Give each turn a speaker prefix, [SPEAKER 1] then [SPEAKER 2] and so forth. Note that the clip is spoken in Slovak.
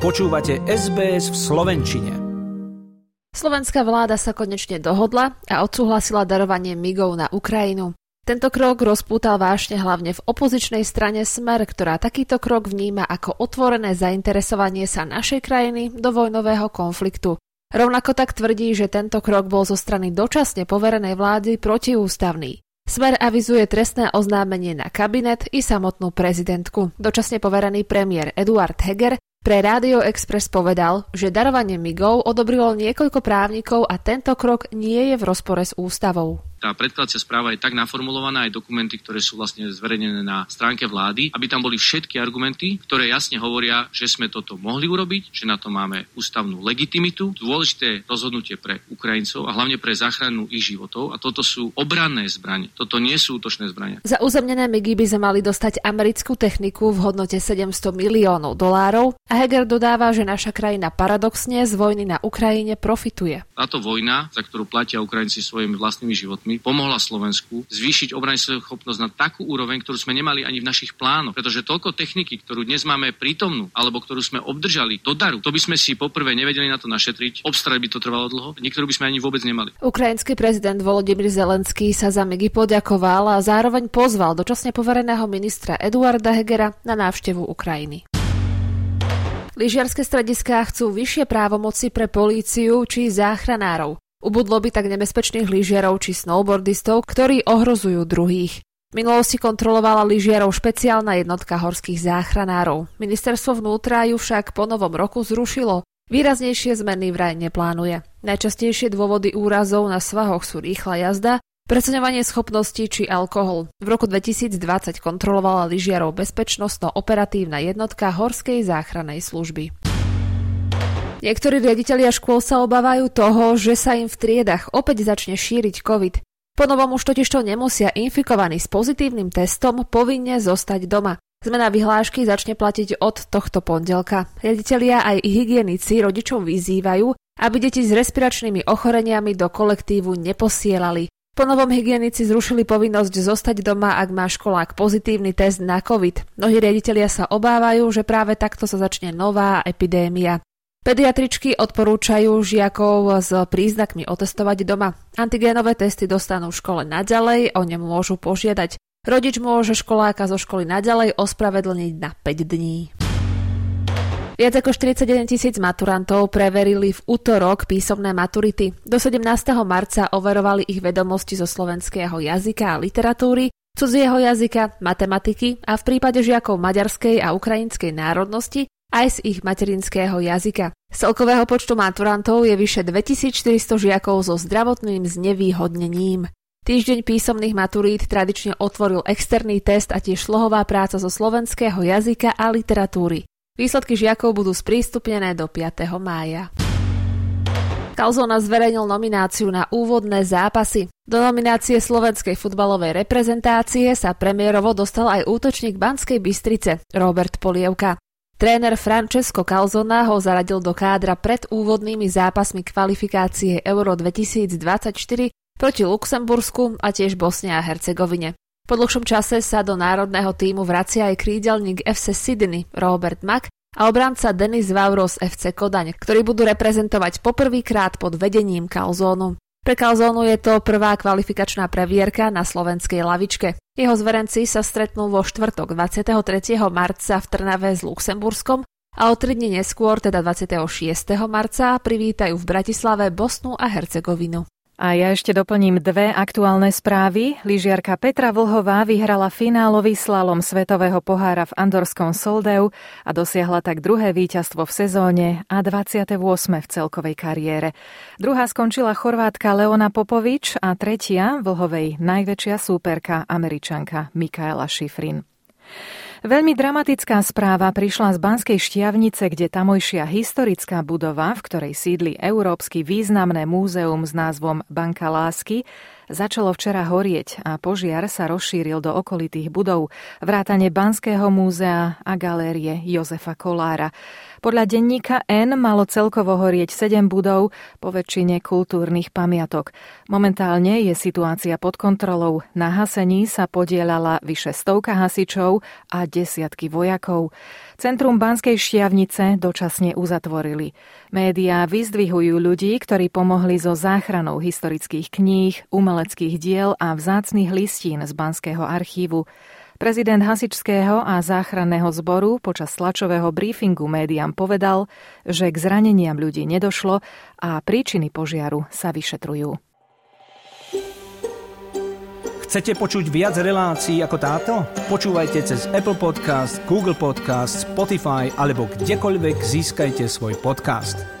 [SPEAKER 1] Počúvate SBS v Slovenčine.
[SPEAKER 2] Slovenská vláda sa konečne dohodla a odsúhlasila darovanie migov na Ukrajinu. Tento krok rozpútal vášne hlavne v opozičnej strane Smer, ktorá takýto krok vníma ako otvorené zainteresovanie sa našej krajiny do vojnového konfliktu. Rovnako tak tvrdí, že tento krok bol zo strany dočasne poverenej vlády protiústavný. Smer avizuje trestné oznámenie na kabinet i samotnú prezidentku. Dočasne poverený premiér Eduard Heger pre Radio Express povedal, že darovanie migov odobrilo niekoľko právnikov a tento krok nie je v rozpore s ústavou
[SPEAKER 3] tá predkladacia správa je tak naformulovaná, aj dokumenty, ktoré sú vlastne zverejnené na stránke vlády, aby tam boli všetky argumenty, ktoré jasne hovoria, že sme toto mohli urobiť, že na to máme ústavnú legitimitu, dôležité rozhodnutie pre Ukrajincov a hlavne pre záchranu ich životov. A toto sú obranné zbranie. Toto nie sú útočné zbranie.
[SPEAKER 2] Za uzemnené migy by sme mali dostať americkú techniku v hodnote 700 miliónov dolárov a Heger dodáva, že naša krajina paradoxne z vojny na Ukrajine profituje.
[SPEAKER 3] Táto vojna, za ktorú platia Ukrajinci svojimi vlastnými životmi, rokmi pomohla Slovensku zvýšiť obranickú schopnosť na takú úroveň, ktorú sme nemali ani v našich plánoch. Pretože toľko techniky, ktorú dnes máme prítomnú, alebo ktorú sme obdržali do daru, to by sme si poprvé nevedeli na to našetriť, obstarať by to trvalo dlho, niektorú by sme ani vôbec nemali.
[SPEAKER 2] Ukrajinský prezident Volodymyr Zelenský sa za Migy poďakoval a zároveň pozval dočasne povereného ministra Eduarda Hegera na návštevu Ukrajiny. Lyžiarske strediská chcú vyššie právomoci pre políciu či záchranárov. Ubudlo by tak nebezpečných lyžiarov či snowboardistov, ktorí ohrozujú druhých. V minulosti kontrolovala lyžiarov špeciálna jednotka horských záchranárov. Ministerstvo vnútra ju však po novom roku zrušilo. Výraznejšie zmeny vraj neplánuje. Najčastejšie dôvody úrazov na svahoch sú rýchla jazda, preceňovanie schopností či alkohol. V roku 2020 kontrolovala lyžiarov bezpečnostno-operatívna jednotka Horskej záchrannej služby. Niektorí riaditeľia škôl sa obávajú toho, že sa im v triedach opäť začne šíriť COVID. Po novom už totižto nemusia infikovaní s pozitívnym testom povinne zostať doma. Zmena vyhlášky začne platiť od tohto pondelka. Riaditeľia aj hygienici rodičov vyzývajú, aby deti s respiračnými ochoreniami do kolektívu neposielali. Po novom hygienici zrušili povinnosť zostať doma, ak má školák pozitívny test na COVID. Mnohí riaditeľia sa obávajú, že práve takto sa začne nová epidémia. Pediatričky odporúčajú žiakov s príznakmi otestovať doma. Antigénové testy dostanú v škole naďalej, o ne môžu požiadať. Rodič môže školáka zo školy naďalej ospravedlniť na 5 dní. Viac ako 41 tisíc maturantov preverili v útorok písomné maturity. Do 17. marca overovali ich vedomosti zo slovenského jazyka a literatúry, cudzieho jazyka, matematiky a v prípade žiakov maďarskej a ukrajinskej národnosti aj z ich materinského jazyka. Z celkového počtu maturantov je vyše 2400 žiakov so zdravotným znevýhodnením. Týždeň písomných maturít tradične otvoril externý test a tiež slohová práca zo slovenského jazyka a literatúry. Výsledky žiakov budú sprístupnené do 5. mája. Kalzona zverejnil nomináciu na úvodné zápasy. Do nominácie slovenskej futbalovej reprezentácie sa premiérovo dostal aj útočník Banskej Bystrice Robert Polievka. Tréner Francesco Calzona ho zaradil do kádra pred úvodnými zápasmi kvalifikácie Euro 2024 proti Luxembursku a tiež Bosne a Hercegovine. Po dlhšom čase sa do národného týmu vracia aj krídelník FC Sydney Robert Mack a obranca Denis Vauros FC Kodaň, ktorí budú reprezentovať poprvýkrát pod vedením Calzónu. Pre Calzónu je to prvá kvalifikačná previerka na slovenskej lavičke. Jeho zverenci sa stretnú vo štvrtok 23. marca v Trnave s Luxemburskom a o tri dni neskôr, teda 26. marca, privítajú v Bratislave Bosnu a Hercegovinu.
[SPEAKER 4] A ja ešte doplním dve aktuálne správy. Lyžiarka Petra Vlhová vyhrala finálový slalom Svetového pohára v Andorskom Soldeu a dosiahla tak druhé víťazstvo v sezóne a 28. v celkovej kariére. Druhá skončila chorvátka Leona Popovič a tretia Vlhovej najväčšia súperka Američanka Mikaela Šifrin. Veľmi dramatická správa prišla z Banskej Štiavnice, kde tamojšia historická budova, v ktorej sídli Európsky významné múzeum s názvom Banka lásky, začalo včera horieť a požiar sa rozšíril do okolitých budov, vrátane Banského múzea a galérie Jozefa Kolára. Podľa denníka N malo celkovo horieť 7 budov, po väčšine kultúrnych pamiatok. Momentálne je situácia pod kontrolou. Na hasení sa podielala vyše stovka hasičov a desiatky vojakov. Centrum Banskej šiavnice dočasne uzatvorili. Média vyzdvihujú ľudí, ktorí pomohli so záchranou historických kníh, umeleckých diel a vzácných listín z Banského archívu. Prezident Hasičského a záchranného zboru počas tlačového briefingu médiám povedal, že k zraneniam ľudí nedošlo a príčiny požiaru sa vyšetrujú.
[SPEAKER 1] Chcete počuť viac relácií ako táto? Počúvajte cez Apple Podcast, Google Podcast, Spotify alebo kdekoľvek získajte svoj podcast.